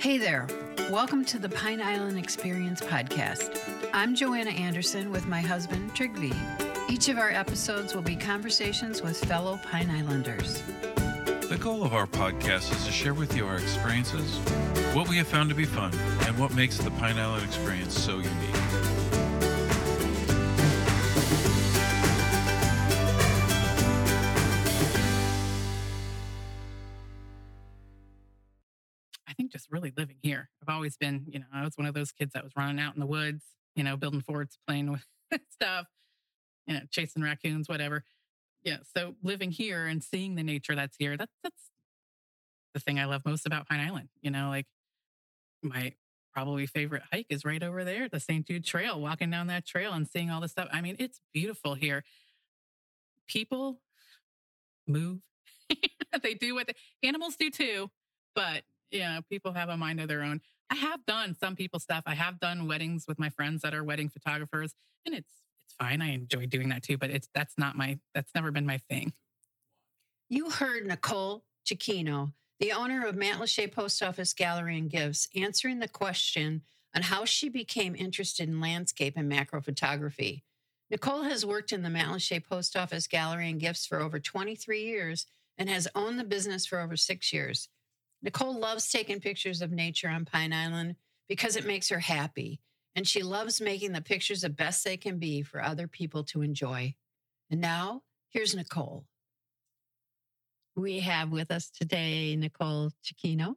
Hey there. Welcome to the Pine Island Experience podcast. I'm Joanna Anderson with my husband, Trigvi. Each of our episodes will be conversations with fellow Pine Islanders. The goal of our podcast is to share with you our experiences, what we have found to be fun, and what makes the Pine Island experience so unique. Always been, you know, I was one of those kids that was running out in the woods, you know, building forts, playing with stuff, you know, chasing raccoons, whatever. Yeah. So living here and seeing the nature that's here, that's that's the thing I love most about Pine Island. You know, like my probably favorite hike is right over there, the St. Jude Trail, walking down that trail and seeing all this stuff. I mean, it's beautiful here. People move. they do what animals do too, but you know, people have a mind of their own. I have done some people stuff. I have done weddings with my friends that are wedding photographers, and it's it's fine. I enjoy doing that too, but it's that's not my that's never been my thing. You heard Nicole Cicchino, the owner of Matlacha Post Office Gallery and Gifts, answering the question on how she became interested in landscape and macro photography. Nicole has worked in the Matlacha Post Office Gallery and Gifts for over 23 years and has owned the business for over six years. Nicole loves taking pictures of nature on Pine Island because it makes her happy, and she loves making the pictures the best they can be for other people to enjoy. And now, here's Nicole. We have with us today Nicole Cicchino.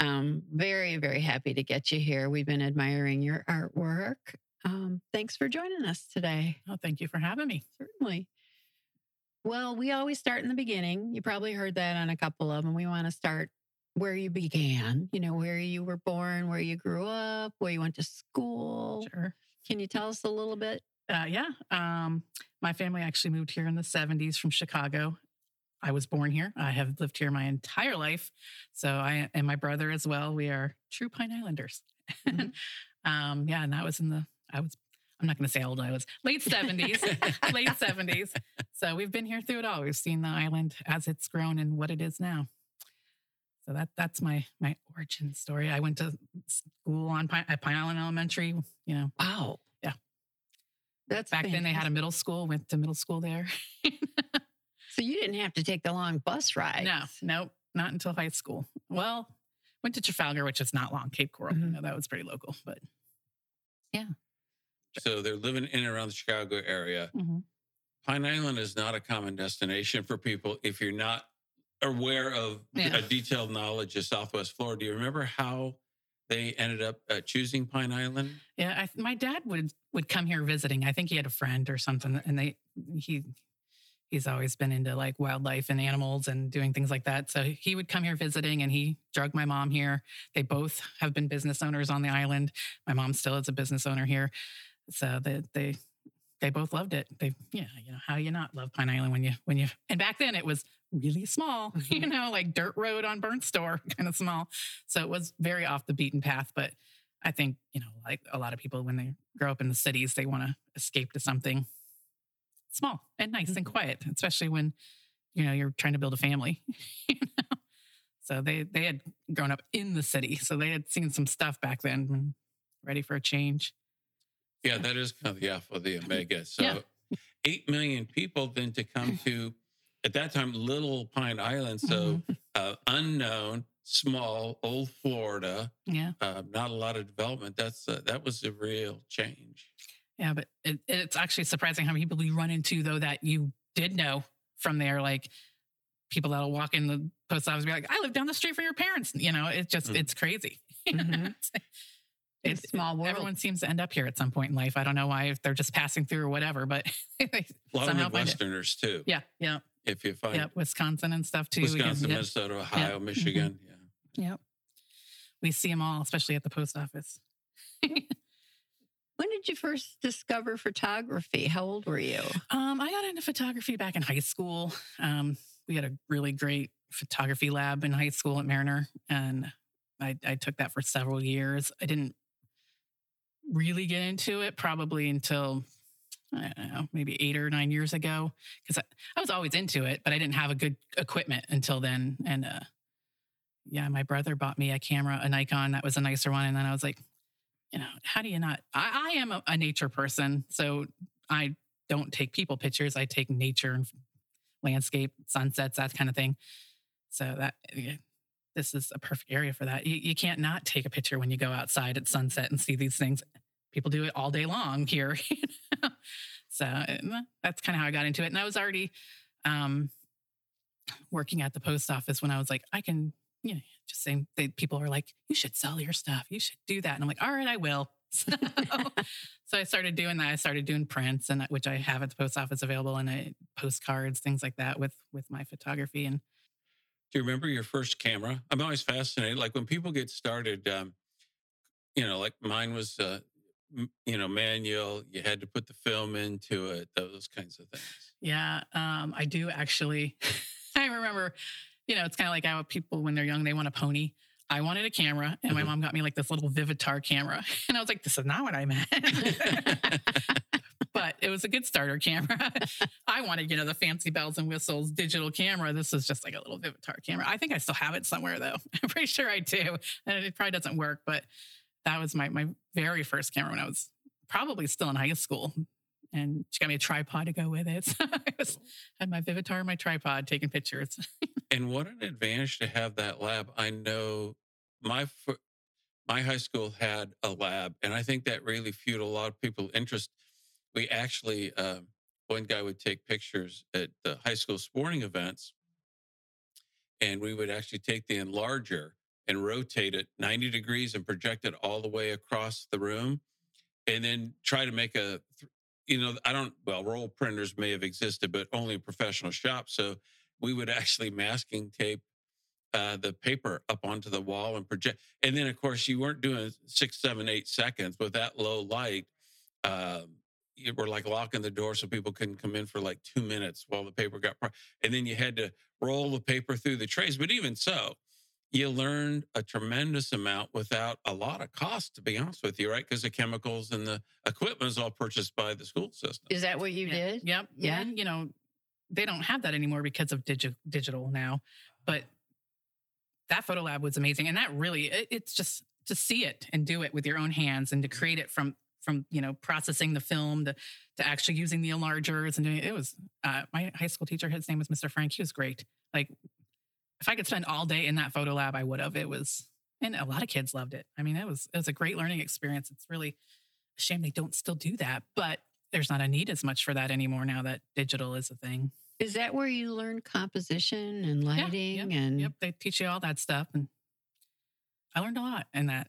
Um, very, very happy to get you here. We've been admiring your artwork. Um, thanks for joining us today. Oh, thank you for having me. Certainly. Well, we always start in the beginning. You probably heard that on a couple of them. We want to start where you began, you know, where you were born, where you grew up, where you went to school. Sure. Can you tell us a little bit? Uh, yeah. Um, my family actually moved here in the 70s from Chicago. I was born here. I have lived here my entire life. So I and my brother as well. We are true Pine Islanders. Mhm. um, yeah, and that was in the I was I'm not going to say how old I was. Late 70s, late 70s. So we've been here through it all. We've seen the island as it's grown and what it is now. So that that's my my origin story. I went to school on Pine, at Pine Island Elementary. You know, Wow. Yeah. That's back then they had a middle school. Went to middle school there. So you didn't have to take the long bus ride. No, nope, not until high school. Well, went to Trafalgar, which is not long. Cape Coral, you Mhm. know, that was pretty local, but yeah. So they're living in and around the Chicago area. Mhm. Pine Island is not a common destination for people if you're not aware of Yeah. a detailed knowledge of Southwest Florida. Do you remember how they ended up uh, choosing Pine Island? yeah, I, my dad would would come here visiting. I think he had a friend or something, and they he he's always been into like wildlife and animals and doing things like that. So he would come here visiting, and he drug my mom here. They both have been business owners on the island. My mom still is a business owner here, so they they they both loved it. They yeah, you know how you not love Pine Island when you when you and back then it was really small, you mm-hmm. know, like dirt road on Burnt Store, kind of small. So it was very off the beaten path, but I think, you know, like a lot of people when they grow up in the cities, they want to escape to something small and nice and mm-hmm. quiet, especially when, you know, you're trying to build a family. you know? So they they had grown up in the city. So they had seen some stuff back then mm, ready for a change. Yeah, that is kind of the alpha of the omega. So Yeah. eight million people then to come to at that time Little Pine Island. So Mhm. uh, unknown, small, old Florida, yeah. uh, not a lot of development. That's uh, that was a real change. Yeah, but it, it's actually surprising how many people you run into though that you did know from there, like people that'll walk in the post office and be like, "I live down the street from your parents." You know, it's just Mm. it's crazy. Mhm. It's a small world. Everyone seems to end up here at some point in life. I don't know why, if they're just passing through or whatever, but they A lot somehow of find it. Midwesterners too. Yeah, yeah, If you find yeah. Wisconsin and stuff too. We can- Wisconsin, yeah, Minnesota, Ohio, Mm-hmm. Michigan. Yeah. yeah. We see them all, especially at the post office. When did you first discover photography? How old were you? Um, I got into photography back in high school. Um, we had a really great photography lab in high school at Mariner, and I, I took that for several years. I didn't really get into it probably until I don't know, maybe eight or nine years ago, because I, I was always into it, but I didn't have a good equipment until then. And uh, yeah, my brother bought me a camera, a Nikon that was a nicer one. And then I was like, you know, how do you not? I, I am a, a nature person. So I don't take people pictures. I take nature and landscape, sunsets, that kind of thing. So that yeah, this is a perfect area for that. You, you can't not take a picture when you go outside at sunset and see these things. People do it all day long here. So uh, that's kind of how I got into it. And I was already um, working at the post office when I was like, I can, you know, just saying they, people are like, you should sell your stuff. You should do that. And I'm like, all right, I will. So, so I started doing that. I started doing prints and which I have at the post office available and I postcards, things like that with, with my photography. And do you remember your first camera? I'm always fascinated. Like when people get started, um, you know, like mine was, uh, you know, manual. You had to put the film into it. Those kinds of things. Yeah, um, I do actually. I remember, you know, it's kind of like how people when they're young they want a pony. I wanted a camera, and my Mhm. mom got me like this little Vivitar camera, and I was like, "This is not what I meant." but it was a good starter camera. I wanted, you know, the fancy bells and whistles digital camera. This was just like a little Vivitar camera. I think I still have it somewhere though. I'm pretty sure I do. And it probably doesn't work, but that was my my very first camera when I was probably still in high school. And she got me a tripod to go with it. So I was had my Vivitar and my tripod taking pictures. And what an advantage to have that lab. I know my my high school had a lab, and I think that really fueled a lot of people interest. We actually, uh, one guy would take pictures at the high school sporting events, and we would actually take the enlarger and rotate it 90 degrees and project it all the way across the room, and then try to make a, you know, I don't, well, roll printers may have existed, but only professional shops. So we would actually masking tape uh, the paper up onto the wall and project. And then, of course, you weren't doing six, seven, eight seconds with that low light. Um, you were like locking the door so people couldn't come in for like two minutes while the paper got. Pro- and then you had to roll the paper through the trays. But even so, you learned a tremendous amount without a lot of cost, to be honest with you, right? Because the chemicals and the equipment is all purchased by the school system. Is that what you Yeah. did? Yep. Yeah. And, you know, they don't have that anymore because of digi- digital now. But that photo lab was amazing, and that really it, it's just to see it and do it with your own hands and to create it from from you know processing the film to to actually using the enlargers and doing it. It was uh, my high school teacher. His name was Mr. Frank. He was great. Like if I could spend all day in that photo lab, I would have. It was, and a lot of kids loved it. I mean, it was it was a great learning experience. It's really a shame they don't still do that, but there's not a need as much for that anymore now that digital is a thing. Is that where you learn composition and Yeah, lighting yep, and Yep, they teach you all that stuff, and I learned a lot in that,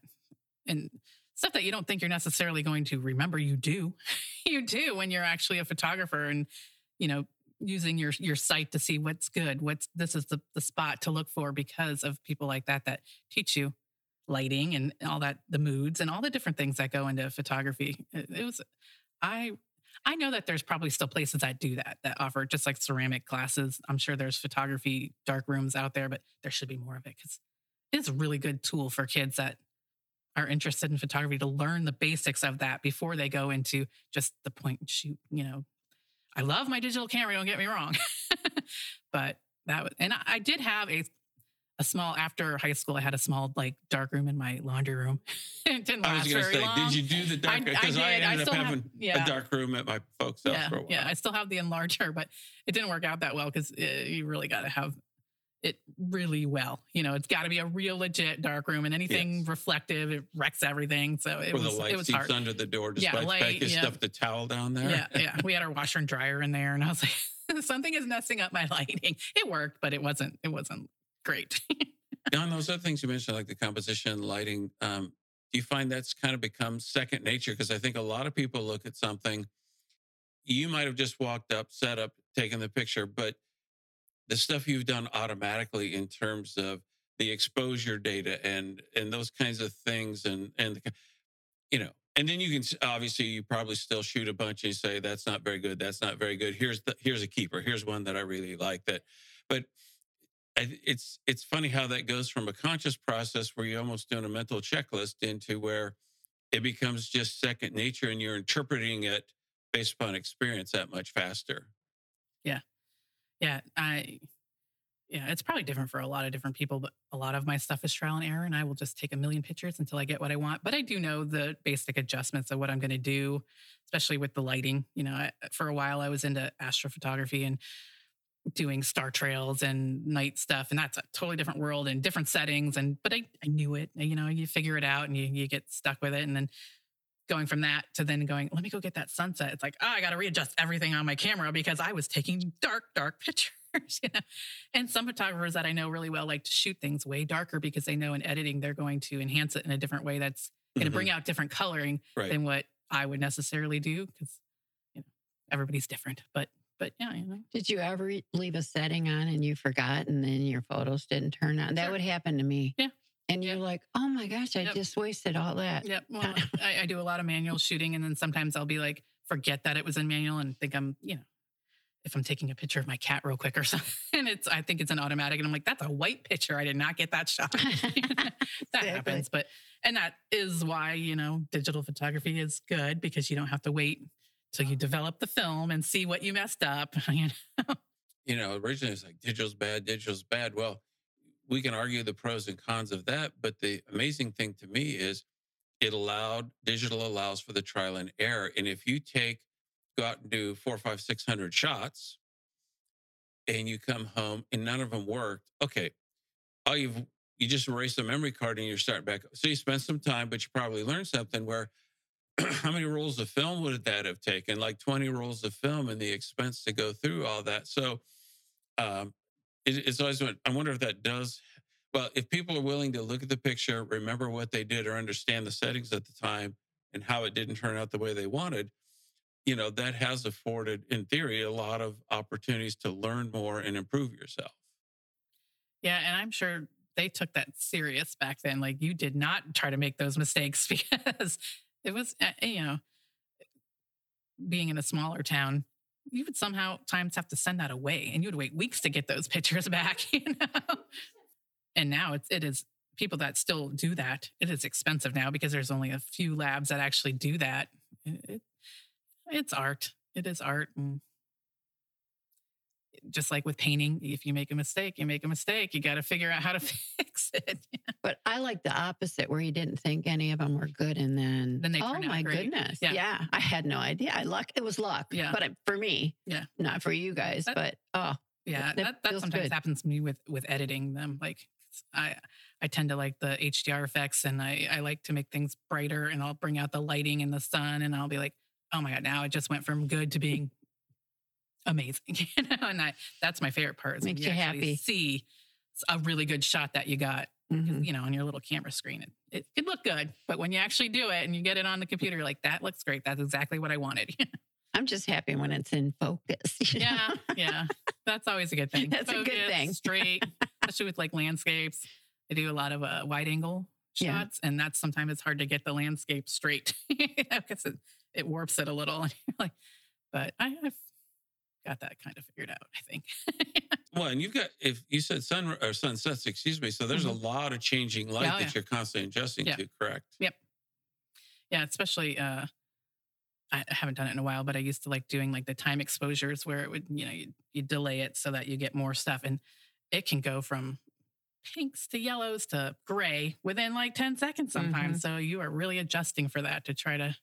and stuff that you don't think you're necessarily going to remember. You do, you do when you're actually a photographer, and you know using your your sight to see what's good, what's this is the the spot to look for because of people like that that teach you lighting and all that the moods and all the different things that go into photography. It, it was I I know that there's probably still places that do that, that offer just like ceramic classes. I'm sure there's photography dark rooms out there, but there should be more of it because it's a really good tool for kids that are interested in photography to learn the basics of that before they go into just the point and shoot. You know, I love my digital camera, don't get me wrong. but that was, and I, I did have a a small after high school, I had a small like dark room in my laundry room. it didn't I last was going to very say, long. did you do the dark? I Because I, did. I ended up still have- having yeah. a dark room at my folks' house yeah, for a while. yeah, I still have the enlarger, but it didn't work out that well because uh, you really got to have it really well. You know, it's got to be a real legit dark room, and anything Yes. reflective it wrecks everything. So it Where was the light it was hard. under the door, Yeah, despite the fact light, you yeah. stuffed the towel down there. Yeah, yeah. We had our washer and dryer in there, and I was like, something is messing up my lighting. It worked, but it wasn't. It wasn't great. Now, on those other things you mentioned, like the composition, lighting, um, do you find that's kind of become second nature? Because I think a lot of people look at something, you might have just walked up, set up, taken the picture, but the stuff you've done automatically in terms of the exposure data and and those kinds of things, and and the, you know, and then you can obviously you probably still shoot a bunch and say that's not very good, that's not very good. Here's the here's a keeper. Here's one that I really like. That, but it's it's funny how that goes from a conscious process where you're almost doing a mental checklist into where it becomes just second nature and you're interpreting it based upon experience that much faster. yeah, I yeah, it's probably different for a lot of different people, but a lot of my stuff is trial and error, and I will just take a million pictures until I get what I want. But I do know the basic adjustments of what I'm going to do, especially with the lighting. You know, I, uh, for a while I was into astrophotography and doing star trails and night stuff, and that's a totally different world and different settings. And but I, I knew it. You know, you figure it out and you you get stuck with it, and then going from that to then going, let me go get that sunset. It's like, oh, I got to readjust everything on my camera because I was taking dark, dark pictures. you know? And some photographers that I know really well like to shoot things way darker because they know in editing they're going to enhance it in a different way that's going to Mhm. bring out different coloring Right. than what I would necessarily do because you know everybody's different. But but yeah, you know. Did you ever leave a setting on and you forgot and then your photos didn't turn on? That Sure. would happen to me. Yeah. And you're like, oh my gosh, I Yep. just wasted all that. Yep. Well, I, I do a lot of manual shooting, and then sometimes I'll be like, forget that it was in manual, and think I'm, you know, if I'm taking a picture of my cat real quick or something, and it's, I think it's an automatic, and I'm like, that's a white picture. I did not get that shot. that Exactly. happens, but and that is why you know digital photography is good because you don't have to wait till you develop the film and see what you messed up. you know? you know, originally it's like digital's bad, digital's bad. Well, we can argue the pros and cons of that, but the amazing thing to me is it allowed digital allows for the trial and error. And if you take go out and do four, five, six hundred shots, and you come home and none of them worked, okay, all you've you just erase the memory card and you're starting back. So you spent some time, but you probably learned something where how many rolls of film would that have taken? Like 20 rolls of film and the expense to go through all that. So um, it, it's always, I wonder if that does, well, if people are willing to look at the picture, remember what they did or understand the settings at the time and how it didn't turn out the way they wanted, you know, that has afforded, in theory, a lot of opportunities to learn more and improve yourself. Yeah, and I'm sure they took that serious back then. Like you did not try to make those mistakes because it was, uh, you know, being in a smaller town, you would somehow times have to send that away, and you would wait weeks to get those pictures back. You know, and now it's it is people that still do that. It is expensive now because there's only a few labs that actually do that. It, it- it's art. It is art, and just like with painting, if you make a mistake, you make a mistake. You got to figure out how to fix it. But I like the opposite where he didn't think any of them were good. And then, Then they oh my great. goodness. Yeah. Yeah. I had no idea. I luck. It was luck. Yeah. But for me, Yeah. not for you guys, That- but oh, Yeah, That that, that sometimes good. happens to me with with editing them. Like I I tend to like the HDR effects, and I I like to make things brighter, and I'll bring out the lighting and the sun, and I'll be like, oh my god, now it just went from good to being amazing. you know, and I that's my favorite part. Is Makes you actually happy. See a really good shot that you got, mhm. you know, on your little camera screen. It, it could look good, but when you actually do it and you get it on the computer, you're like that looks great. That's exactly what I wanted. I'm just happy when it's in focus. you know? Yeah, yeah. That's always a good thing. That's a good thing. Straight, especially with like landscapes. I do a lot of uh, wide angle Yeah. shots, and that's sometimes it's hard to get the landscape straight because it, it warps it a little. And like, but I, I've got that kind of figured out. I think. Well, and you've got if you said sun or sunsets, excuse me. So there's a lot of changing light Yeah, oh, that yeah. you're constantly adjusting Yeah. to. Correct. Yep. Yeah, especially. uh I haven't done it in a while, but I used to like doing like the time exposures where it would, you know, you, you delay it so that you get more stuff, and it can go from pinks to yellows to gray within like 10 seconds sometimes. So you are really adjusting for that to try to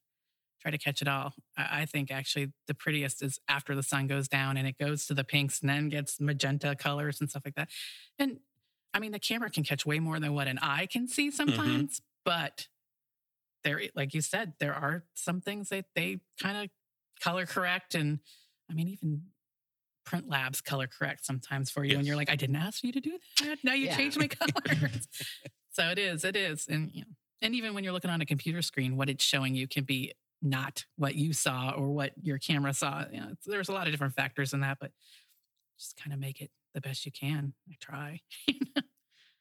try to catch it all. I, I think actually the prettiest is after the sun goes down and it goes to the pinks and then gets magenta colors and stuff like that. And I mean, the camera can catch way more than what an eye can see mm-hmm. sometimes, but there, like you said, there are some things that they kind of color correct. And I mean, even print labs color correct sometimes for you. And you're like, I didn't ask you to do that. Now you Yeah. changed my colors. so it is, it is. And, you know, and even when you're looking on a computer screen, what it's showing you can be not what you saw or what your camera saw. You know, there's a lot of different factors in that, but just kind of make it the best you can. I try.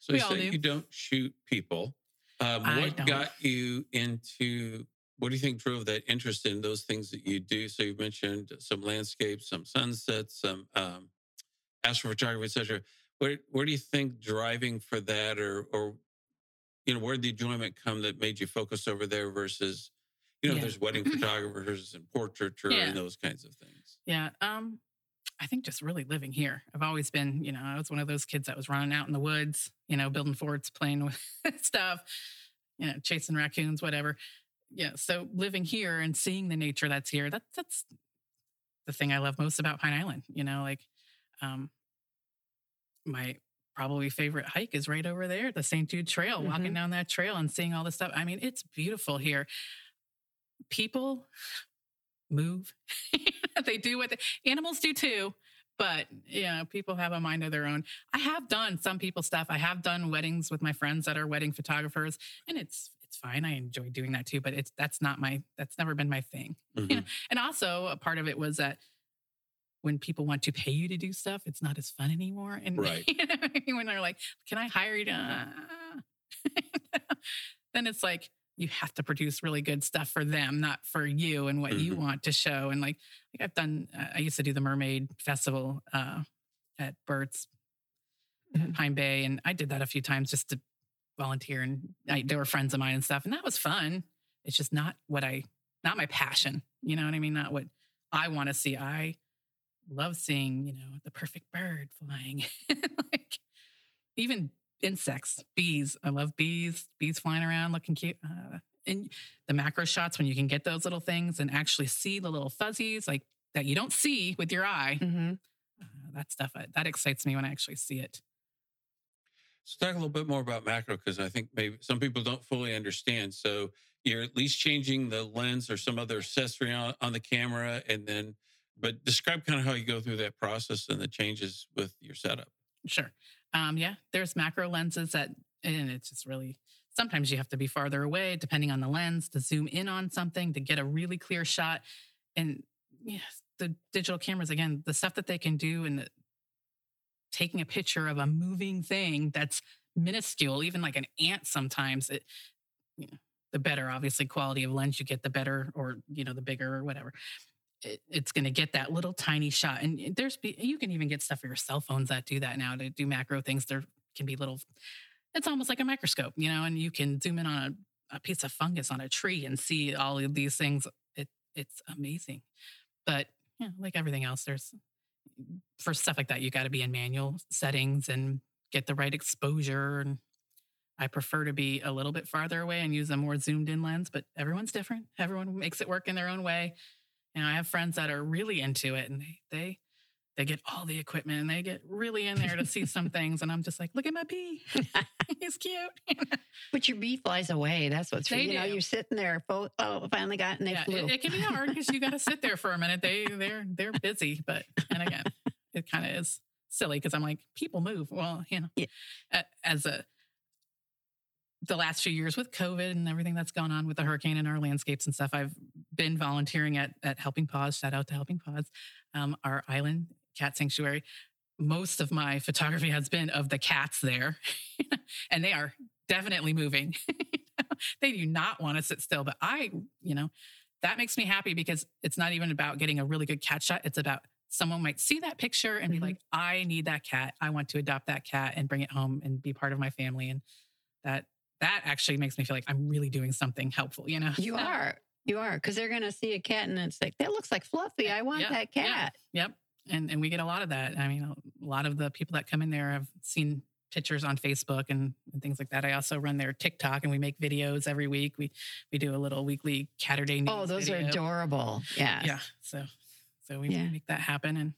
So you say do. you don't shoot people. Um, what got you into? What do you think drove that interest in those things that you do? So you mentioned some landscapes, some sunsets, some um, astrophotography, etc. Where where do you think driving for that, or or you know, where did the enjoyment come that made you focus over there versus, you know, Yeah. there's wedding photographers and portraiture Yeah. and those kinds of things. Yeah. Um, I think just really living here. I've always been, you know, I was one of those kids that was running out in the woods, you know, building forts, playing with stuff, you know, chasing raccoons, whatever. Yeah. So living here and seeing the nature that's here, that's that's the thing I love most about Pine Island. You know, like um my probably favorite hike is right over there, the St. Jude Trail, walking Mhm. down that trail and seeing all this stuff. I mean, it's beautiful here. People move. they do what they, animals do too, but you know, people have a mind of their own. I have done some people stuff. I have done weddings with my friends that are wedding photographers, and it's it's fine. I enjoy doing that too, but it's that's not my that's never been my thing. Mhm. Yeah. And also, a part of it was that when people want to pay you to do stuff, it's not as fun anymore. And Right. you know, what I mean? when they're like, "Can I hire you?" to then it's like you have to produce really good stuff for them, not for you and what you Mhm. want to show. And like, like I've done, uh, I used to do the Mermaid Festival uh, at Burt's at Mhm. Pine Bay, and I did that a few times just to volunteer. And I, they were friends of mine and stuff, and that was fun. It's just not what I, not my passion. You know what I mean? Not what I want to see. I love seeing, you know, the perfect bird flying, like even insects, bees. I love bees, bees flying around looking cute. Uh, and the macro shots when you can get those little things and actually see the little fuzzies like that you don't see with your eye. Mhm. Uh, that stuff uh, that excites me when I actually see it. So talk a little bit more about macro because I think maybe some people don't fully understand. So you're at least changing the lens or some other accessory on, on the camera, and then, but describe kind of how you go through that process and the changes with your setup. Sure. Um, yeah, there's macro lenses that, and it's just really, sometimes you have to be farther away depending on the lens to zoom in on something to get a really clear shot. And yes, the digital cameras, again, the stuff that they can do and taking a picture of a moving thing that's minuscule, even like an ant sometimes, it, you know, the better obviously quality of lens you get, the better, or, you know, the bigger or whatever it, it's going to get that little tiny shot. And eh, there's, you can even get stuff for your cell phones that do that now to do macro things. There can be little, it's almost like a microscope, you know, and you can zoom in on a, a piece of fungus on a tree and see all of these things. It, it's amazing. But, yeah, like everything else, there's, for stuff like that, you got to be in manual settings and get the right exposure. And I prefer to be a little bit farther away and use a more zoomed in lens, but everyone's different. Everyone makes it work in their own way. And I have friends that are really into it and they they they get all the equipment and they get really in there to see some things. And I'm just like, look at my bee. He's cute. But your bee flies away. That's what's They you know. You're sitting there. Oh, finally got and they yeah, flew. it, it can be hard because you got to sit there for a minute. They they're they're busy, but and again, it kind of is silly because I'm like, people move. Well, you know, Yeah. as a the last few years with COVID and everything that's gone on with the hurricane and our landscapes and stuff, I've been volunteering at at Helping Paws. Shout out to Helping Paws, um, our island cat sanctuary. Most of my photography has been of the cats there, and they are definitely moving. they do not want to sit still, but I, you know, that makes me happy because it's not even about getting a really good cat shot. It's about someone might see that picture and Mhm. be like, I need that cat. I want to adopt that cat and bring it home and be part of my family. And that that actually makes me feel like I'm really doing something helpful, you know? you are. You are because they're going to see a cat and it's like that looks like Fluffy. I want Yeah, that yeah. cat. Yep. And and we get a lot of that. I mean, a lot of the people that come in there have seen pictures on Facebook and, and things like that. I also run their TikTok and we make videos every week. We we do a little weekly Catterday news. Oh, those are adorable. Yeah. Yeah. So so we Yeah. make that happen and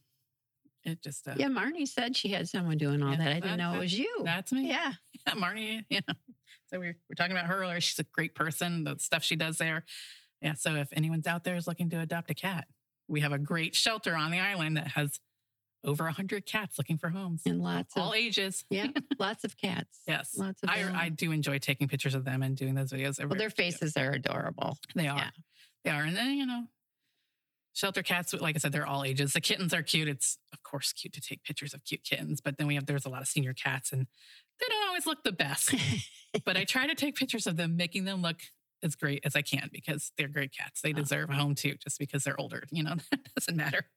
it just uh, Yeah, Marnie said she had someone doing all Yeah, that. I didn't know it was you. that's me. Yeah. Marnie, you know. So we we're, we're talking about her earlier. She's a great person, the stuff she does there. Yeah. So if anyone's out there is looking to adopt a cat, we have a great shelter on the island that has over 100 cats looking for homes, And lots of all ages. yeah, lots of cats. Yes. Lots of I, them. I do enjoy taking pictures of them and doing those videos. Well, their faces are adorable. They are. Yeah. They are. And then, you know, shelter cats, like I said, they're all ages. The kittens are cute. It's, of course, cute to take pictures of cute kittens. But then we have, there's a lot of senior cats and they don't always look the best. but I try to take pictures of them, making them look as great as I can because they're great cats. They Oh. deserve a home too, just because they're older. You know, that doesn't matter.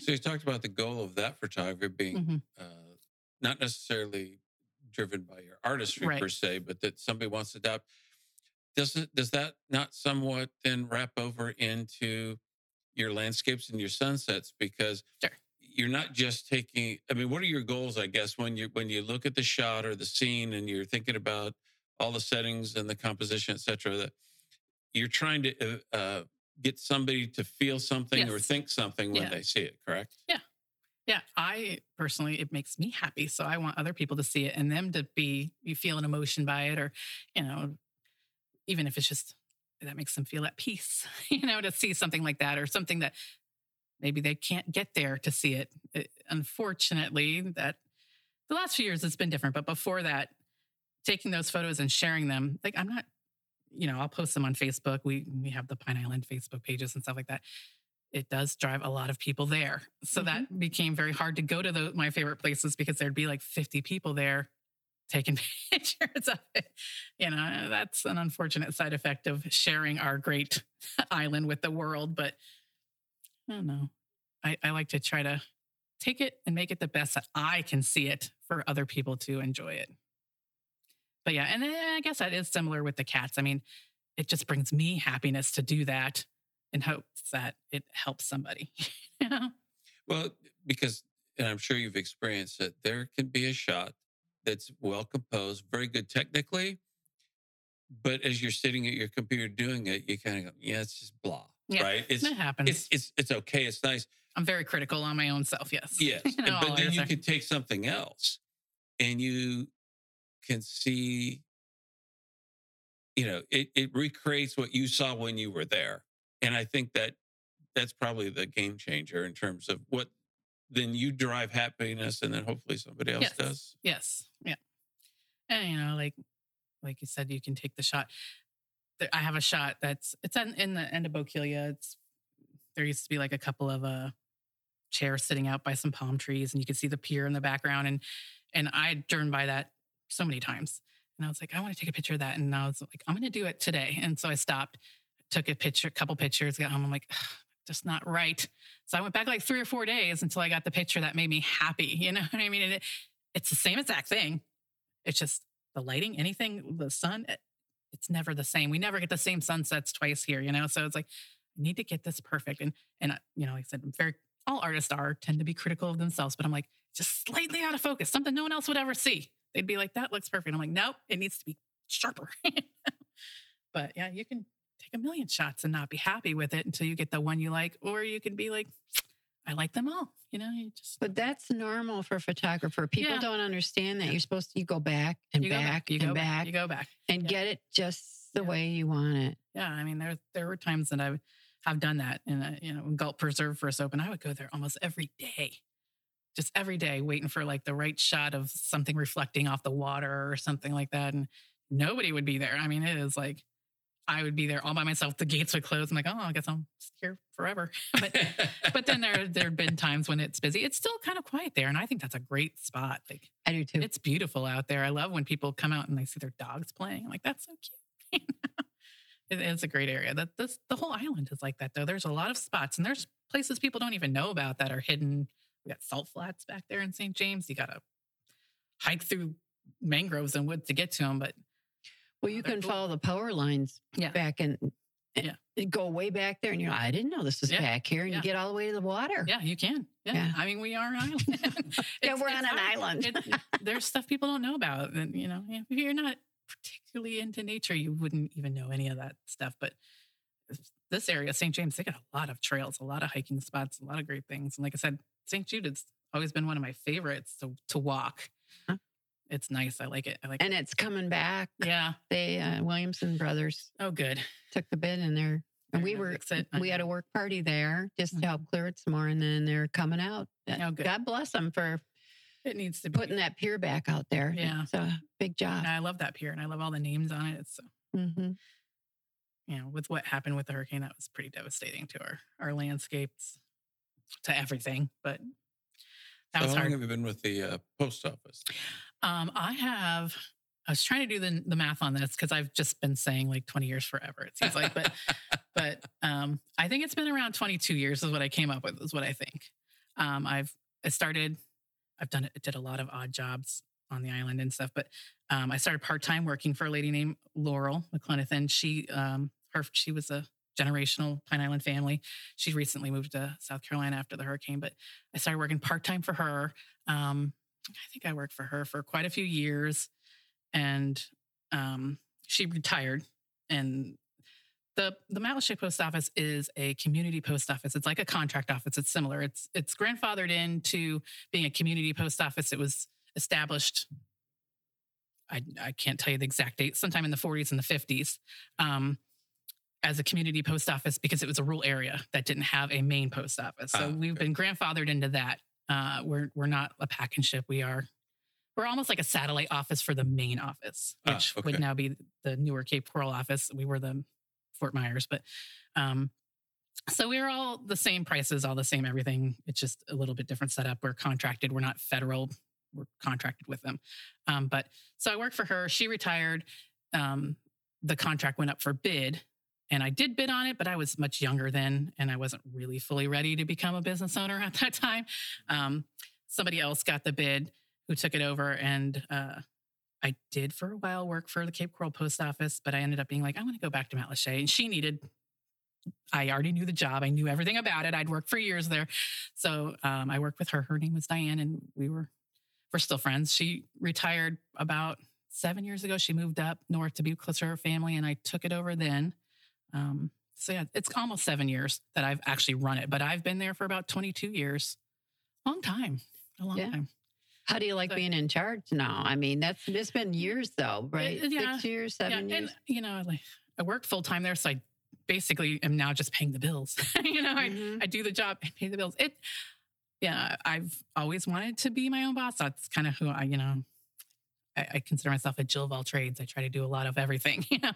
So you talked about the goal of that photography being Mhm. uh, not necessarily driven by your artistry Right. per se, but that somebody wants to adopt. Does it, does that not somewhat then wrap over into your landscapes and your sunsets? Because Sure. you're not just taking. I mean, what are your goals? I guess when you when you look at the shot or the scene and you're thinking about all the settings and the composition, et cetera, that you're trying to uh, uh, get somebody to feel something or think something when Yeah. they see it. Correct. Yeah. Yeah, I personally, it makes me happy. So I want other people to see it and them to be, you feel an emotion by it, or, you know, even if it's just that makes them feel at peace, you know, to see something like that or something that maybe they can't get there to see it. It- unfortunately, that the last few years it's been different, but before that, taking those photos and sharing them, like I'm not, you know, I'll post them on Facebook. We we have the Pine Island Facebook pages and stuff like that it does drive a lot of people there. So that mm-hmm. became very hard to go to the, my favorite places because there'd be like 50 people there taking pictures of it. You know, that's an unfortunate side effect of sharing our great island with the world. But I don't know. I, I like to try to take it and make it the best that I can see it for other people to enjoy it. But yeah, and I guess that is similar with the cats. I mean, it just brings me happiness to do that in hopes that it helps somebody. you know? Well, because, and I'm sure you've experienced it, there can be a shot that's well composed, very good technically. But as you're sitting at your computer doing it, you kind of go, yeah, it's just blah. Yeah, right? It's, It happens. it's, it's, it's okay. It's nice. I'm very critical on my own self. Yes. Yes. You know, but then you can take something else and you can see, you know, it, it recreates what you saw when you were there. And I think that that's probably the game changer in terms of what then you drive happiness and then hopefully somebody else Yes. does. Yes. Yeah. And you know, like like you said, you can take the shot. I have a shot that's it's in, in the end of Bokeelia. It's there used to be like a couple of uh chairs sitting out by some palm trees, and you could see the pier in the background. And and I driven by that so many times, and I was like, I want to take a picture of that. And I was like, I'm going to do it today. And so I stopped, took a picture, a couple pictures, got home. I'm like, just not right. So I went back like three or four days until I got the picture that made me happy. You know what I mean? It, it's the same exact thing. It's just the lighting, anything, the sun, it- it's never the same. We never get the same sunsets twice here, you know? So it's like, I need to get this perfect. And, and, uh, you know, like I said, I'm very, all artists are, tend to be critical of themselves, but I'm like, just slightly out of focus, something no one else would ever see. They'd be like, that looks perfect. I'm like, nope, it needs to be sharper. but yeah, you can take a million shots and not be happy with it until you get the one you like, or you can be like, I like them all. You know, you just But that's normal for a photographer. People Yeah. don't understand that Yeah. you're supposed to you go back and you go back, you and go back, you go back. and yeah. get it just the way you want it. Yeah, I mean, there there were times that I have done that, and uh, you know, Galt Preserve first opened, I would go there almost every day, just every day, waiting for like the right shot of something reflecting off the water or something like that, and nobody would be there. I mean, it is like I would be there all by myself. The gates would close. I'm like, oh, I guess I'm here forever. But but then there there've been times when it's busy. It's still kind of quiet there, and I think that's a great spot. Like I do too. it's beautiful out there. I love when people come out and they see their dogs playing. I'm like, that's so cute. It- it's a great area. That this the whole island is like that though. There's a lot of spots and there's places people don't even know about that are hidden. We got salt flats back there in St. James. You gotta hike through mangroves and woods to get to them, but well, you can cool. follow the power lines Yeah. back and eh, Yeah. Eh, go way back there, and you're like, I didn't know this was Yeah. back here, and Yeah. you get all the way to the water. yeah, you can. Yeah. Yeah. I mean, we are an island. Yeah, we're on an island. It- there's stuff people don't know about. And, you know, if you're not particularly into nature, you wouldn't even know any of that stuff. But this area, St. James, they got a lot of trails, a lot of hiking spots, a lot of great things. And like I said, St. Jude it's always been one of my favorites to, to walk. Huh. It's nice. I like it. I like and it's coming back. Yeah. They uh, Williamson brothers Oh, good. took the bid in there. And we were. We had a work party there just to help clear it some more, and then they're coming out. Uh, Oh, good. God bless them for It needs to be. putting that pier back out there. Yeah. it's a big job. And I love that pier and I love all the names on it. It's so hmm you know, with what happened with the hurricane, that was pretty devastating to our our landscapes, to everything. But that so was how long have you been with the uh, post office? Um, I have. I was trying to do the the math on this because I've just been saying like 20 years forever. It seems like, but but um, I think it's been around 22 years is what I came up with. Is what I think. Um, I've I started. I've done it. Did a lot of odd jobs on the island and stuff, but um, I started part time working for a lady named Laurel McClenathan. She um, her she was a generational Pine Island family. She recently moved to South Carolina after the hurricane, but I started working part time for her. Um, I think I worked for her for quite a few years, and um, she retired. And the the Matlacha Post Office is a community post office. It's like a contract office. It's similar. It's it's grandfathered into being a community post office. It was established. I, I can't tell you the exact date, sometime in the 40s and the 50s. Um, as a community post office because it was a rural area that didn't have a main post office. So Ah, we've okay. been grandfathered into that. Uh, we're we're not a pack and ship. We are we're almost like a satellite office for the main office, Ah, which okay. would now be the newer Cape Coral office. We were the Fort Myers, but um, so we're all the same prices, all the same everything. It's just a little bit different setup. We're contracted. We're not federal. We're contracted with them. Um, but so I worked for her. She retired. Um, the contract went up for bid, and I did bid on it, but I was much younger then, and I wasn't really fully ready to become a business owner at that time. Um, somebody else got the bid who took it over, and uh, I did for a while work for the Cape Coral Post Office, but I ended up being like, I want to go back to Matlacha. and she needed. I already knew the job. I knew everything about it. I'd worked for years there, so um, I worked with her. Her name was Diane, and we were we're still friends. She retired about seven years ago. She moved up north to be closer to her family, and I took it over then. Um, so yeah, it's almost seven years that I've actually run it, but I've been there for about 22 years. Long time, a long Yeah. time. How do you like So- being in charge now? I mean, that's it's been years though, right? Yeah. Six years, seven yeah, years. and you know, like I work full time there, so I basically am now just paying the bills. you know, I, Mhm. I do the job and pay the bills. It, yeah, I've always wanted to be my own boss. That's kind of who I, you know, I, I consider myself a Jill of all trades. I try to do a lot of everything, you know,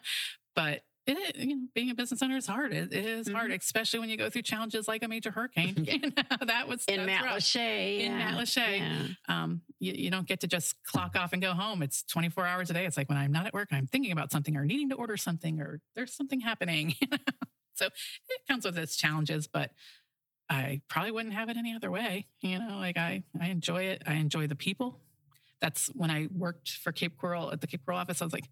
but it, you know, being a business owner is hard. It, it is hard, especially when you go through challenges like a major hurricane. Mm-hmm. Yeah. You know, that was in rough. Matlacha. In yeah, Matlacha. yeah. um, you, you don't get to just clock off and go home. It's 24 hours a day. It's like when I'm not at work, I'm thinking about something or needing to order something or there's something happening. you know? so it comes with its challenges, but I probably wouldn't have it any other way. You know, like I, I enjoy it. I enjoy the people. That's when I worked for Cape Coral at the Cape Coral office. I was like,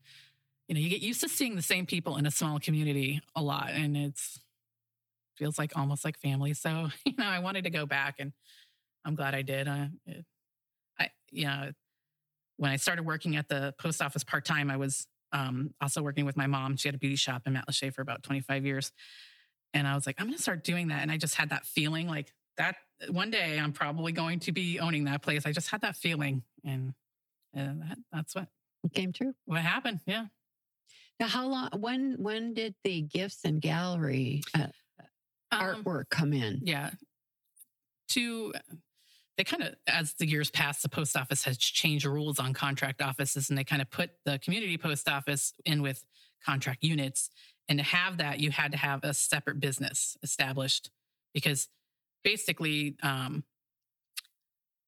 you know, you get used to seeing the same people in a small community a lot, and it's feels like almost like family. So you know, I wanted to go back, and I'm glad I did. I, it, I, you know, when I started working at the post office part time, I was um, also working with my mom. She had a beauty shop in Matlacha for about 25 years, and I was like, I'm going to start doing that. And I just had that feeling like that one day I'm probably going to be owning that place. I just had that feeling, and, and that, that's what It came true. what happened. Yeah. Now, how long? When when did the gifts and gallery uh, Um, artwork come in? Yeah. To they kind of as the years pass, the post office has changed rules on contract offices and they kind of put the community post office in with contract units. And to have that, you had to have a separate business established because basically um,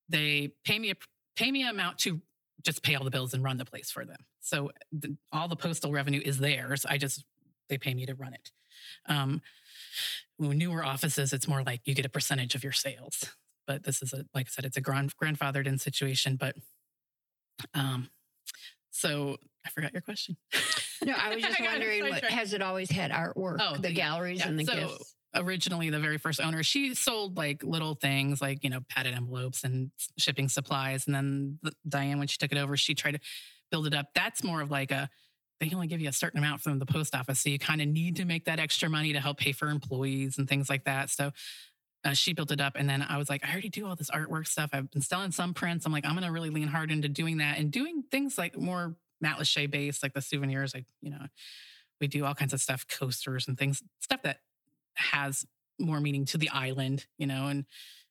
they pay me a pay me an amount to just pay all the bills and run the place for them. So the, all the postal revenue is theirs. I just they pay me to run it. Um, when newer offices, it's more like you get a percentage of your sales. But this is a, like I said, it's a grand, grandfathered in situation. But um, so I forgot your question. No, I was just got wondering, what, has it always had artwork? Oh, the the- galleries yeah, and the so- gifts. originally the very first owner she sold like little things like you know padded envelopes and shipping supplies and then the, diane when she took it over she tried to build it up. That's more of like a they only give you a certain amount from the post office so you kind of need to make that extra money to help pay for employees and things like that. So uh, she built it up and then i was like i already do all this artwork stuff. I've been selling some prints. I'm like i'm going to really lean hard into doing that and doing things like more matlacha based like the souvenirs like you know we do all kinds of stuff coasters and things stuff that has more meaning to the island, you know, and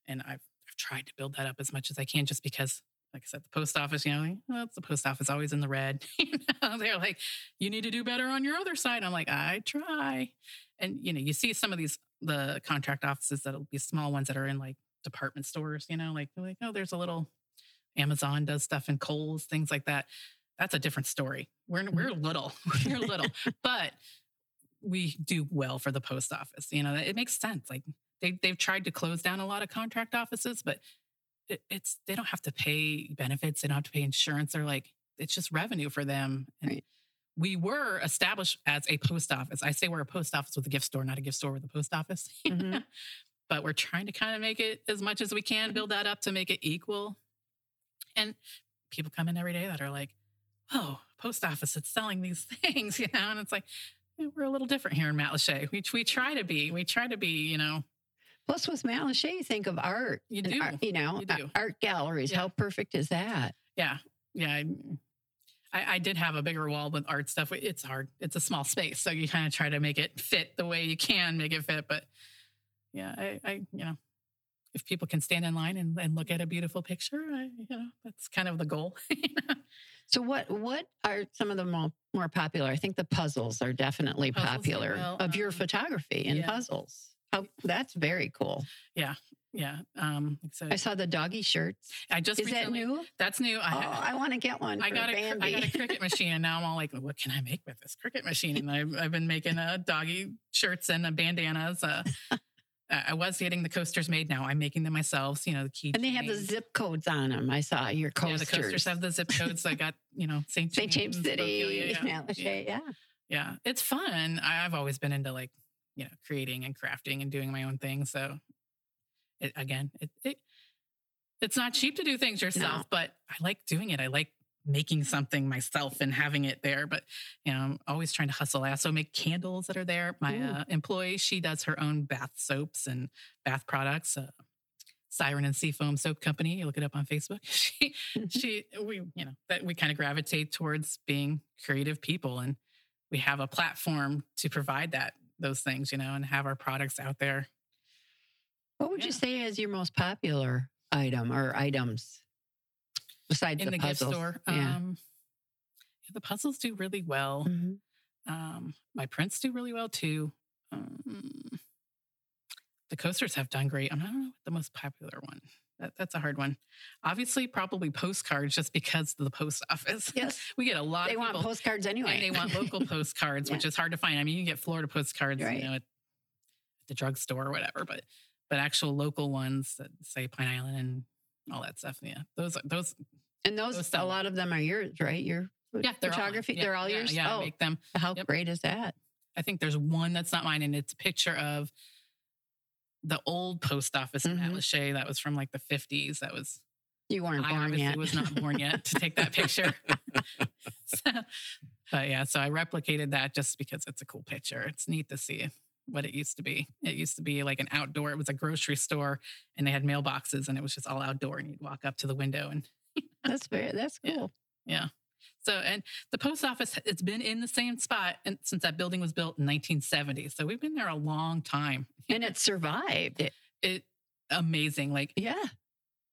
and I've I've tried to build that up as much as I can just because like I said, the post office, you know, like, well, the post office always in the red. you know, they're like, you need to do better on your other side. I'm like, I try. And you know, you see some of these the contract offices that'll be small ones that are in like department stores, you know, like like, oh, there's a little Amazon does stuff in Kohl's, things like that. That's a different story. We're we're mm-hmm. little, we're little, but we do well for the post office. You know, it makes sense. Like they they've tried to close down a lot of contract offices, but it, it's they don't have to pay benefits. They don't have to pay insurance. They're like it's just revenue for them. And Right. we were established as a post office. I say we're a post office with a gift store, not a gift store with a post office. Mhm. but we're trying to kind of make it as much as we can, build that up to make it equal. And people come in every day that are like, oh, post office, it's selling these things, you know? And it's like, we're a little different here in Matlacha. We, we try to be, we try to be, you know, Plus, with Matt you think of art. You do. art- you know, You do. art galleries. Yeah. How perfect is that? yeah, yeah. I, I, I did have a bigger wall with art stuff. It's hard. It's a small space. So you kind of try to make it fit the way you can make it fit. But yeah, I, I you know, if people can stand in line and, and look at a beautiful picture, I, you know, that's kind of the goal. you know? So, what what are some of the more, more popular? I think the puzzles are definitely Puzzles popular well, of your um, photography and yeah. puzzles. How that's very cool. Yeah. Yeah. Um, so I saw the doggy shirts. I just Is that recently, new? That's new. I, oh, I want to get one. I got a, cr- I got a Cricut machine, and now I'm all like, what can I make with this Cricut machine? And I've, I've been making uh, doggy shirts and uh, bandanas. Uh, I was getting the coasters made. Now I'm making them myself. You know, the key. and they have the zip codes on them. I saw your Yeah, coasters. the coasters have the zip codes. I got you know St. St. James James, City, Bokeelia, yeah, Lachey, yeah. yeah, it's fun. I've always been into like you know creating and crafting and doing my own thing. So it, again, it, it it's not cheap to do things yourself, No. but I like doing it. I like making something myself and having it there. But you know, I'm always trying to hustle. I also make candles that are there. My uh, employee, she does her own bath soaps and bath products. Uh, Siren and Seafoam Soap Company. You look it up on Facebook. She, she, we, you know, that we kind of gravitate towards being creative people, and we have a platform to provide that those things, you know, and have our products out there. What would you say is your most popular item or items besides in the, the, puzzles? gift store. Yeah. Um, yeah, the puzzles do really well. Mhm. Um, my prints do really well too. Um, the coasters have done great. I don't know what the most popular one. That, that's a hard one. Obviously, probably postcards, just because of the post office. Yes. we get a lot They of want postcards anyway. and they want local postcards, which is hard to find. I mean, you can get Florida postcards, Right. you know, at the drugstore or whatever, but but actual local ones that say Pine Island and all that stuff. Yeah, those those and those, those a lot of them are yours, right? Your yeah, they're all photography, Yeah, they're all yeah, yours. Yeah, oh, make them. how Yep. great is that? I think there's one that's not mine, and it's a picture of the old post office in Mhm. Lachey that was from like the 50s. That was You weren't I born yet. was not born yet to take that picture. so, but yeah, so I replicated that just because it's a cool picture. It's neat to see what it used to be. It used to be like an outdoor. It was a grocery store, and they had mailboxes, and it was just all outdoor. And you'd walk up to the window, and that's very that's Yeah. cool. yeah. So, and the post office, it's been in the same spot and since that building was built in 1970. So we've been there a long time. And it survived. It, It amazing. Like yeah.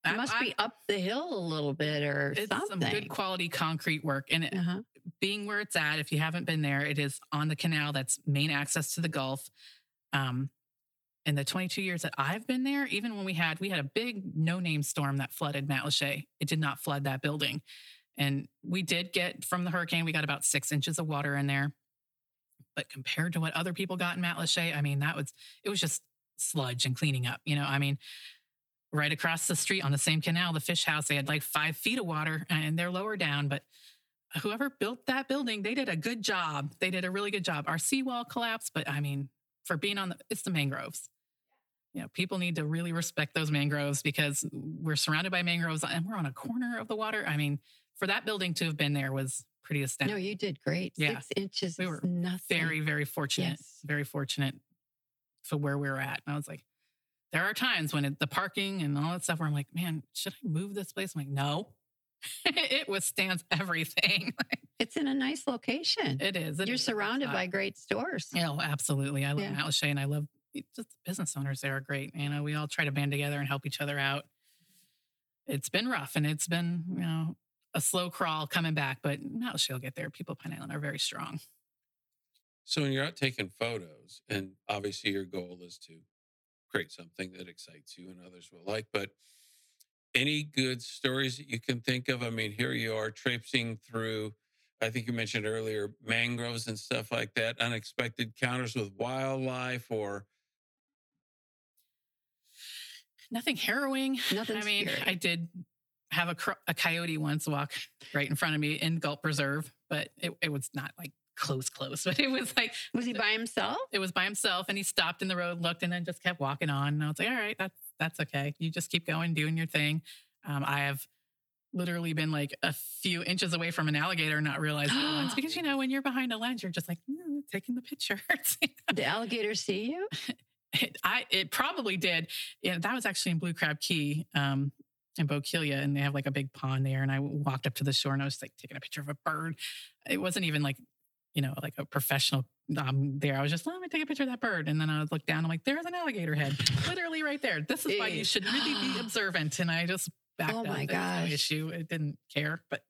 It must I- be up the hill a little bit or it's something. some good quality concrete work. And it, uh-huh. being where it's at, if you haven't been there, it is on the canal that's main access to the Gulf. Um, in the 22 years that I've been there, even when we had we had a big no-name storm that flooded Matlacha, it did not flood that building. And we did get from the hurricane, we got about six inches of water in there. But compared to what other people got in Matlacha, I mean, that was it was just sludge and cleaning up. You know, I mean, right across the street on the same canal, the fish house, they had like five feet of water and they're lower down, but whoever built that building, they did a good job. They did a really good job. Our seawall collapsed, but I mean, for being on the, it's the mangroves. You know, people need to really respect those mangroves because we're surrounded by mangroves and we're on a corner of the water. I mean, for that building to have been there was pretty astounding. No, you did great. Yeah. Six inches We were nothing. very, very fortunate, Yes. very fortunate for where we were at. And I was like, there are times when it, the parking and all that stuff where I'm like, man, should I move this place? I'm like, no, it withstands everything. It's in a nice location. it is. it You're is surrounded by great stores. Yeah, oh, absolutely. I love Yeah. Lachey and I love just the business owners there are great. You know, we all try to band together and help each other out. It's been rough and it's been, you know, a slow crawl coming back, but now she'll get there. People of Pine Island are very strong. So when you're out taking photos, and obviously your goal is to create something that excites you and others will like, but any good stories that you can think of? I mean, here you are traipsing through, I think you mentioned earlier, mangroves and stuff like that, unexpected encounters with wildlife or Nothing harrowing. Nothing I mean, scary. I did have a, cro- a coyote once walk right in front of me in Galt Preserve, but it, it was not like close, close, but it was like Was he by himself? it was by himself and he stopped in the road, looked, and then just kept walking on. And I was like, all right, that's that's okay. You just keep going, doing your thing. Um, I have literally been like a few inches away from an alligator, not realizing it once because you know when you're behind a lens, you're just like "Mm, taking the picture. The alligator see you? it, I it probably did. Yeah, that was actually in Blue Crab Key. Um, in Bokeelia, and they have like a big pond there. And I walked up to the shore and I was like taking a picture of a bird. It wasn't even like, you know, like a professional um, there. I was just, let me take a picture of that bird. And then I would look down. I'm like, there's an alligator head, literally right there. This is why you should really be observant. And I just backed Oh up. my It no issue. It didn't care, but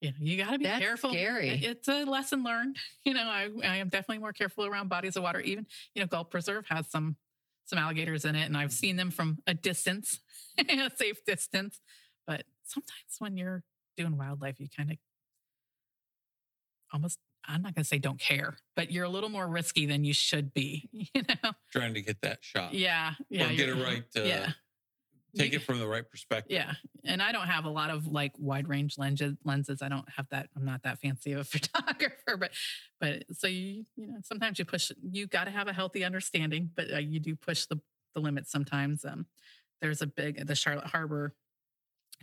you know, you got to be That's careful. scary. It's a lesson learned. You know, I, I am definitely more careful around bodies of water. Even, you know, Galt Preserve has some some alligators in it, and I've seen them from a distance, a safe distance. But sometimes when you're doing wildlife, you kind of almost I'm not going to say don't care, but you're a little more risky than you should be. You know? Trying to get that shot. Yeah, yeah. or get it right. Uh, yeah. Take it from the right perspective. Yeah, and I don't have a lot of like wide range lenses. Lenses. I don't have that. I'm not that fancy of a photographer, but but so you you know sometimes you push. You got to have a healthy understanding, but uh, you do push the the limits sometimes. Um, there's a big the Charlotte Harbor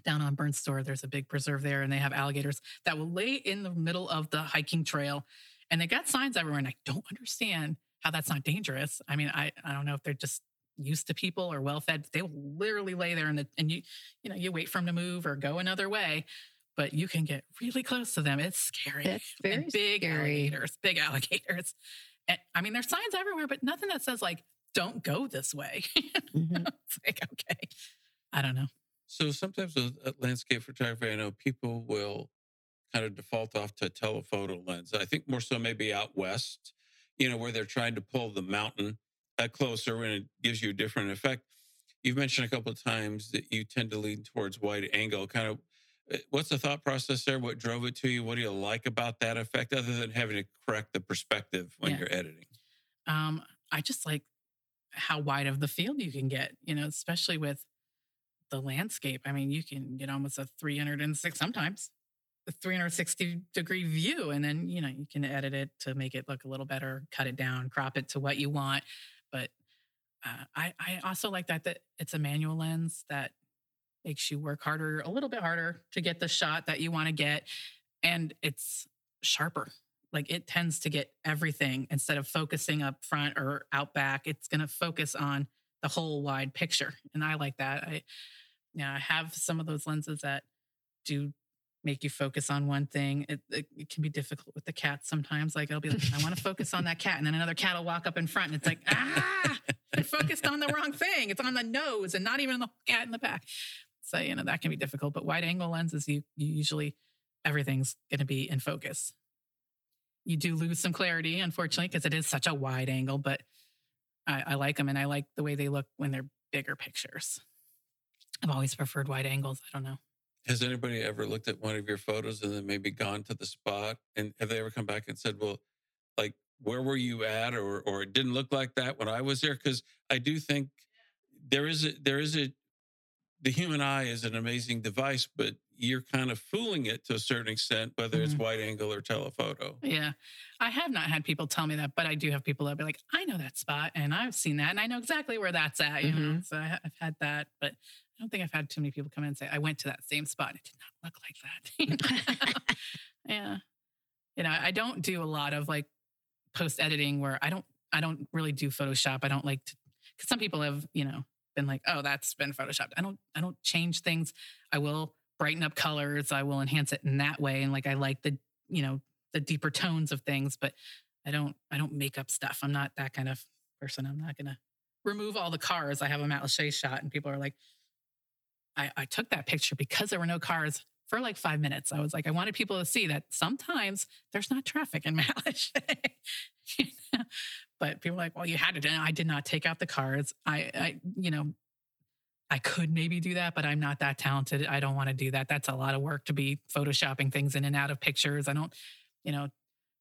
down on Burnt Store. There's a big preserve there, and they have alligators that will lay in the middle of the hiking trail, and they got signs everywhere. And I don't understand how that's not dangerous. I mean, I I don't know if they're just used to people or well fed. They will literally lay there, and the, and you you know you wait for them to move or go another way, but you can get really close to them. It's scary. That's very and big scary. alligators, big alligators. And I mean, there's signs everywhere, but nothing that says like don't go this way. Mhm. it's like okay, I don't know. So sometimes with uh, landscape photography, I know people will kind of default off to telephoto lens. I think more so maybe out west, you know, where they're trying to pull the mountain uh, closer and it gives you a different effect. You've mentioned a couple of times that you tend to lean towards wide angle. Kind of, what's the thought process there? What drove it to you? What do you like about that effect, other than having to correct the perspective when Yeah. you're editing? Um, I just like how wide of the field you can get, you know, especially with the landscape. I mean, you can get almost a 306 sometimes a 360 degree view and then you know you can edit it to make it look a little better cut it down crop it to what you want but uh, I, I also like that that it's a manual lens that makes you work harder a little bit harder to get the shot that you want to get and it's sharper. Like it tends to get everything instead of focusing up front or out back it's going to focus on the whole wide picture and i like that i yeah i have some of those lenses that do make you focus on one thing it, it, it can be difficult with the cats sometimes like i'll be like i want to focus on that cat and then another cat will walk up in front and it's like ah i focused on the wrong thing it's on the nose and not even the cat in the back so you know that can be difficult but wide angle lenses you, you usually everything's going to be in focus you do lose some clarity, unfortunately, because it is such a wide angle, but I, I like them and I like the way they look when they're bigger pictures. I've always preferred wide angles. I don't know. Has anybody ever looked at one of your photos and then maybe gone to the spot? And have they ever come back and said, well, like, where were you at? Or, or it didn't look like that when I was there? Because I do think there is a, there is a, the human eye is an amazing device, but you're kind of fooling it to a certain extent, whether it's Mhm. wide angle or telephoto. Yeah. I have not had people tell me that, but I do have people that be like, I know that spot and I've seen that and I know exactly where that's at. You know, so I, I've had that, but I don't think I've had too many people come in and say, I went to that same spot. It did not look like that. yeah. You know, I don't do a lot of like post editing where I don't, I don't really do Photoshop. I don't like to, because some people have, you know, been like, oh, that's been Photoshopped. I don't, I don't change things. I will brighten up colors. I will enhance it in that way. And like, I like the, you know, the deeper tones of things, but I don't, I don't make up stuff. I'm not that kind of person. I'm not to remove all the cars. I have a Matlacha shot and people are like, I, I took that picture because there were no cars for like five minutes. I was like, I wanted people to see that sometimes there's not traffic in Matt Lachey. You know? But people are like, well, you had to. I did not take out the cards. I, I, you know, I could maybe do that, but I'm not that talented. I don't want to do that. That's a lot of work to be photoshopping things in and out of pictures. I don't, you know,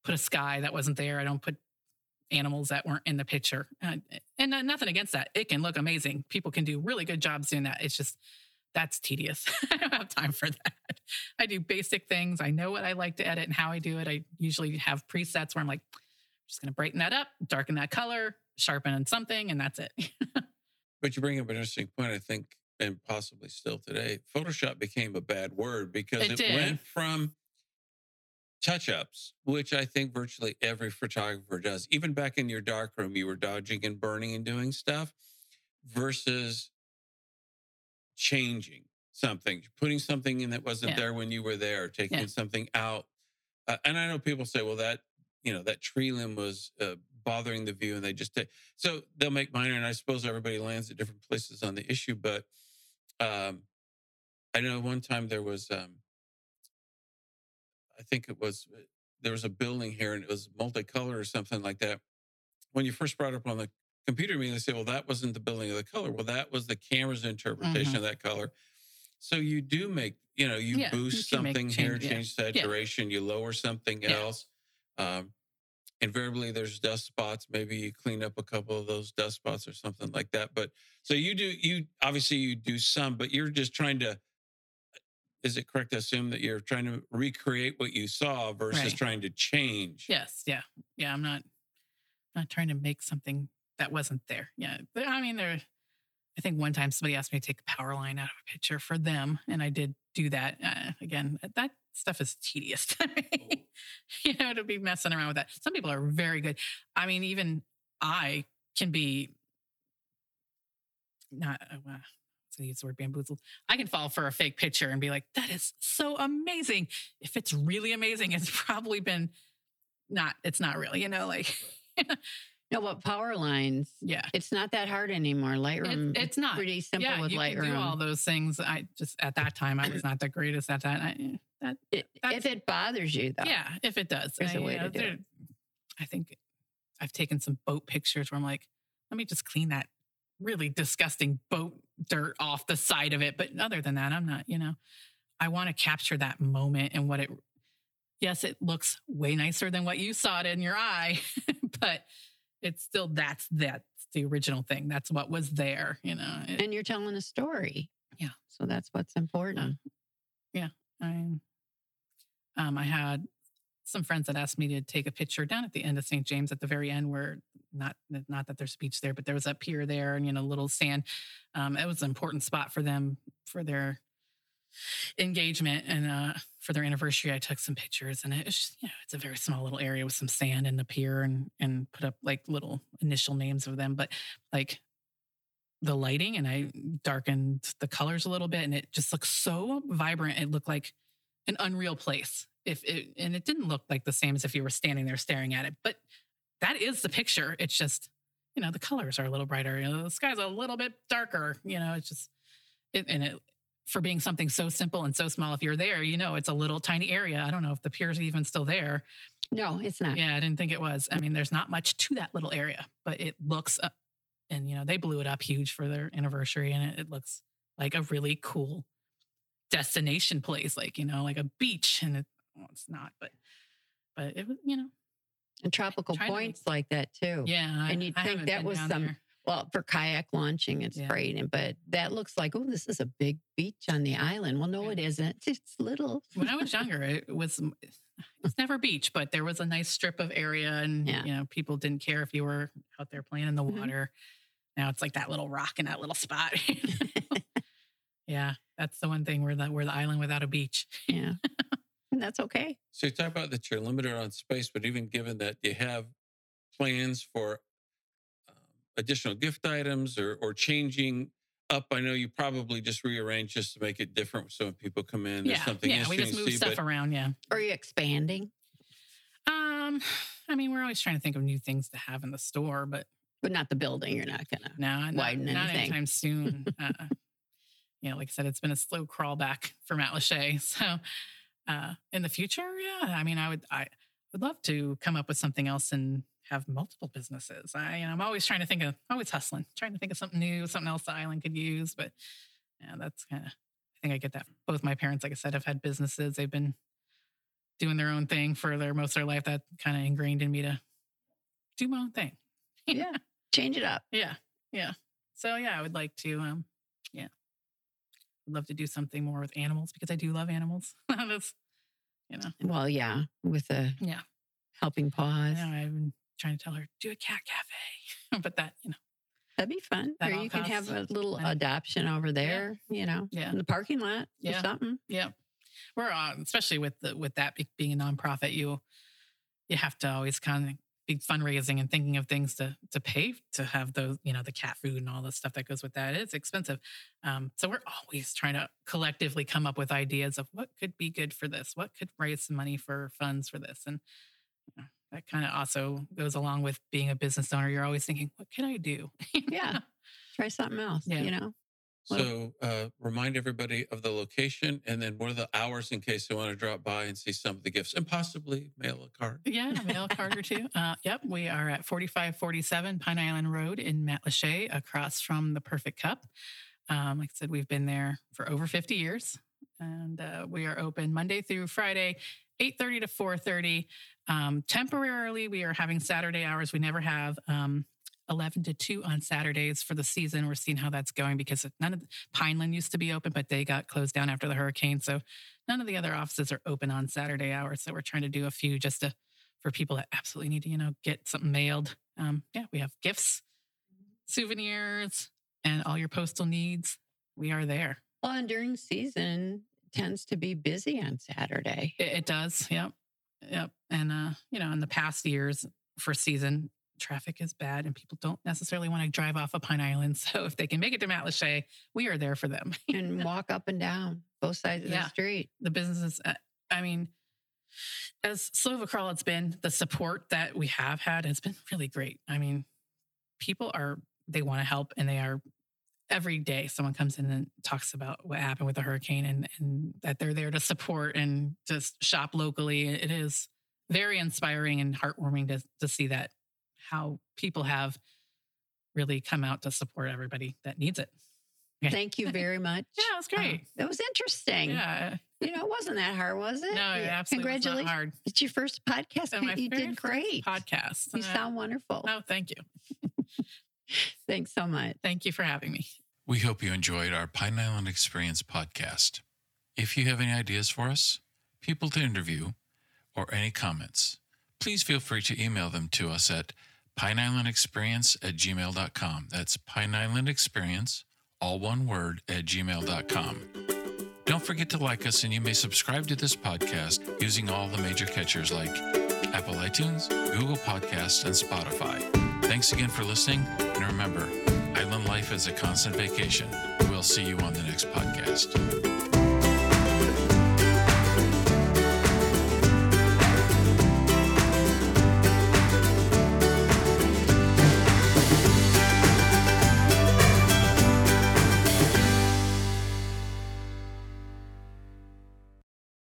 put a sky that wasn't there. I don't put animals that weren't in the picture. Uh, and uh, nothing against that. It can look amazing. People can do really good jobs doing that. It's just that's tedious. I don't have time for that. I do basic things. I know what I like to edit and how I do it. I usually have presets where I'm like, just going to brighten that up, darken that color, sharpen on something, and that's it. But you bring up an interesting point, I think, and possibly still today. Photoshop became a bad word because It it, went from touch ups, which I think virtually every photographer does. Even back in your darkroom, you were dodging and burning and doing stuff versus changing something, putting something in that wasn't Yeah. there when you were there, taking Yeah. something out. Uh, and I know people say, well, that, you know, that tree limb was uh, bothering the view and they just take, so they'll make minor. And I suppose everybody lands at different places on the issue. But um, I know one time there was, um, I think it was, uh, there was a building here and it was multicolored or something like that. When you first brought it up on the computer meeting, they say, well, that wasn't the building of the color. Well, that was the camera's interpretation of that color. So you do make, you know, you Mm-hmm. Yeah, you boost make something here, change- yeah. change saturation, you lower something Yeah. else. Um, invariably, there's dust spots. Maybe you clean up a couple of those dust spots or something like that. But so you do, you obviously you do some, but you're just trying to. Is it correct to assume that you're trying to recreate what you saw versus Right. trying to change? yes, yeah, yeah. I'm not not trying to make something that wasn't there. Yeah, but, I mean, there. I think one time somebody asked me to take a power line out of a picture for them, and I did do that. Uh, again, that stuff is tedious to me. you know, to be messing around with that. Some people are very good. I mean, even I can be not. Uh, to use the word bamboozled. I can fall for a fake picture and be like, "That is so amazing." If it's really amazing, it's probably been not. It's not really. You know, like No, but power lines, yeah. it's not that hard anymore. Lightroom, it's not. pretty simple yeah, with you can do all those things. I just at that time I was not the greatest at that. I, that It- if it bothers you, though. yeah, if it does, There's I, a you way uh, to do it. I think I've taken some boat pictures where I'm like, let me just clean that really disgusting boat dirt off the side of it. But other than that, I'm not. You know, I want to capture that moment and what it. Yes, it looks way nicer than what you saw it in your eye, but it's still that's that's the original thing. That's what was there. You know, It- And you're telling a story. Yeah. So that's what's important. Yeah. I, um, I had some friends that asked me to take a picture down at the end of St. James at the very end, where not not that there's a beach there, but there was a pier there and you know little sand. Um, it was an important spot for them for their engagement and uh, for their anniversary. I took some pictures, and it's you know it's a very small little area with some sand and the pier, and and put up like little initial names of them, but like the lighting and I darkened the colors a little bit and it just looks so vibrant. It looked like an unreal place. If it and it didn't look like the same as if you were standing there staring at it, but that is the picture. It's just, you know, the colors are a little brighter. You know, the sky's a little bit darker. You know, it's just it and it for being something so simple and so small, if you're there, you know, it's a little tiny area. I don't know if the pier's even still there. No, it's not. Yeah, I didn't think it was. I mean, there's not much to that little area, but it looks, uh, and you know, they blew it up huge for their anniversary, and it, it looks like a really cool destination place, like you know, like a beach, and it, well, it's not, but but it was, you know, And tropical to make- points like that too. yeah. And you'd I think that was some- there. Well, for kayak launching, it's Yeah. great. And but that looks like, oh, this is a big beach on the island. Well, no, Yeah. it isn't. It's little. when I was younger, it was it's never beach, but there was a nice strip of area, and Yeah. you know, people didn't care if you were out there playing in the Mhm. water. Now it's like that little rock in that little spot. yeah, that's the one thing where the we're the island without a beach. Yeah. and that's okay. So you talk about that you're limited on space, but even given that you have plans for additional gift items or or changing up, I know you probably just rearrange just to make it different. So when people come in, there's yeah, something yeah, we interesting just to move see. stuff But around. Yeah. Are you expanding? Um, I mean, we're always trying to think of new things to have in the store, but But not the building. You're not gonna. no, not, Widen not anything. anytime soon. uh, you know, like I said, it's been a slow crawl back for Matlacha. So, uh, in the future, yeah, I mean, I would, I would love to come up with something else and have multiple businesses. I, you know, I'm always trying to think of, always hustling, trying to think of something new, something else the island could use. But yeah, that's kind of, I think I get that. Both my parents, like I said, have had businesses. They've been doing their own thing for their most of their life. That kind of ingrained in me to do my own thing. Yeah. Change it up. Yeah. Yeah. So yeah, I would like to um yeah, I'd love to do something more with animals because I do love animals. That's, you know, Well, yeah, with the Yeah. helping paws. know I've been trying to tell her do a cat cafe, but that you know, That'd be fun. That or you can have a little money. adoption over there, you know, Yeah. in the parking lot or Yeah. something. yeah, we're on, especially with the with that being a nonprofit, you you have to always kind of be fundraising and thinking of things to to pay to have those you know the cat food and all the stuff that goes with that. It's expensive, um, so we're always trying to collectively come up with ideas of what could be good for this, what could raise some money for funds for this, and you know, that kind of also goes along with being a business owner. You're always thinking, what can I do? Yeah. Try something else, Yeah. you know. So uh, remind everybody of the location and then what are the hours in case they want to drop by and see some of the gifts and possibly mail a card. Yeah, mail a card or two. Uh, yep, we are at 4547 Pine Island Road in Matlacha, across from the Perfect Cup. Um, like I said, we've been there for over 50 years, and uh, we are open Monday through Friday, 8:30 to 4:30. Um, temporarily, we are having Saturday hours. We never have. Um, 11 to 2 on Saturdays for the season. We're seeing how that's going because none of Pineland used to be open, but they got closed down after the hurricane. So none of the other offices are open on Saturday hours. So we're trying to do a few just to for people that absolutely need to, you know, get something mailed. Um, yeah, we have gifts, souvenirs, and all your postal needs. We are there. Well, and during season tends to be busy on Saturday. It, it does. Yep. Yep. And, uh, you know, in the past years for season, traffic is bad and people don't necessarily want to drive off of Pine Island. So if they can make it to Matlacha, we are there for them. and walk up and down both sides of Yeah. the street. the businesses, uh, I mean, as slow of a crawl it's been, the support that we have had has been really great. I mean, people are, they want to help and they are every day someone comes in and talks about what happened with the hurricane and, and that they're there to support and just shop locally. It is very inspiring and heartwarming to, to see that how people have really come out to support everybody that needs it. Okay. Thank you very much. Yeah, it was Uh, great. that was interesting. yeah. You know, it wasn't that hard, was it? No, it absolutely Congratulations. hard. It's your first podcast. You did great. Podcast. You Uh, sound wonderful. Oh, thank you. Thanks so much. Thank you for having me. We hope you enjoyed our Pine Island Experience podcast. If you have any ideas for us, people to interview, or any comments, please feel free to email them to us at pineislandexperience at gmail.com. That's Pine Island Experience, all one word, at gmail.com. Don't forget to like us, and you may subscribe to this podcast using all the major catchers like Apple iTunes, Google Podcasts, and Spotify. Thanks again for listening, and remember, island life is a constant vacation. We'll see you on the next podcast.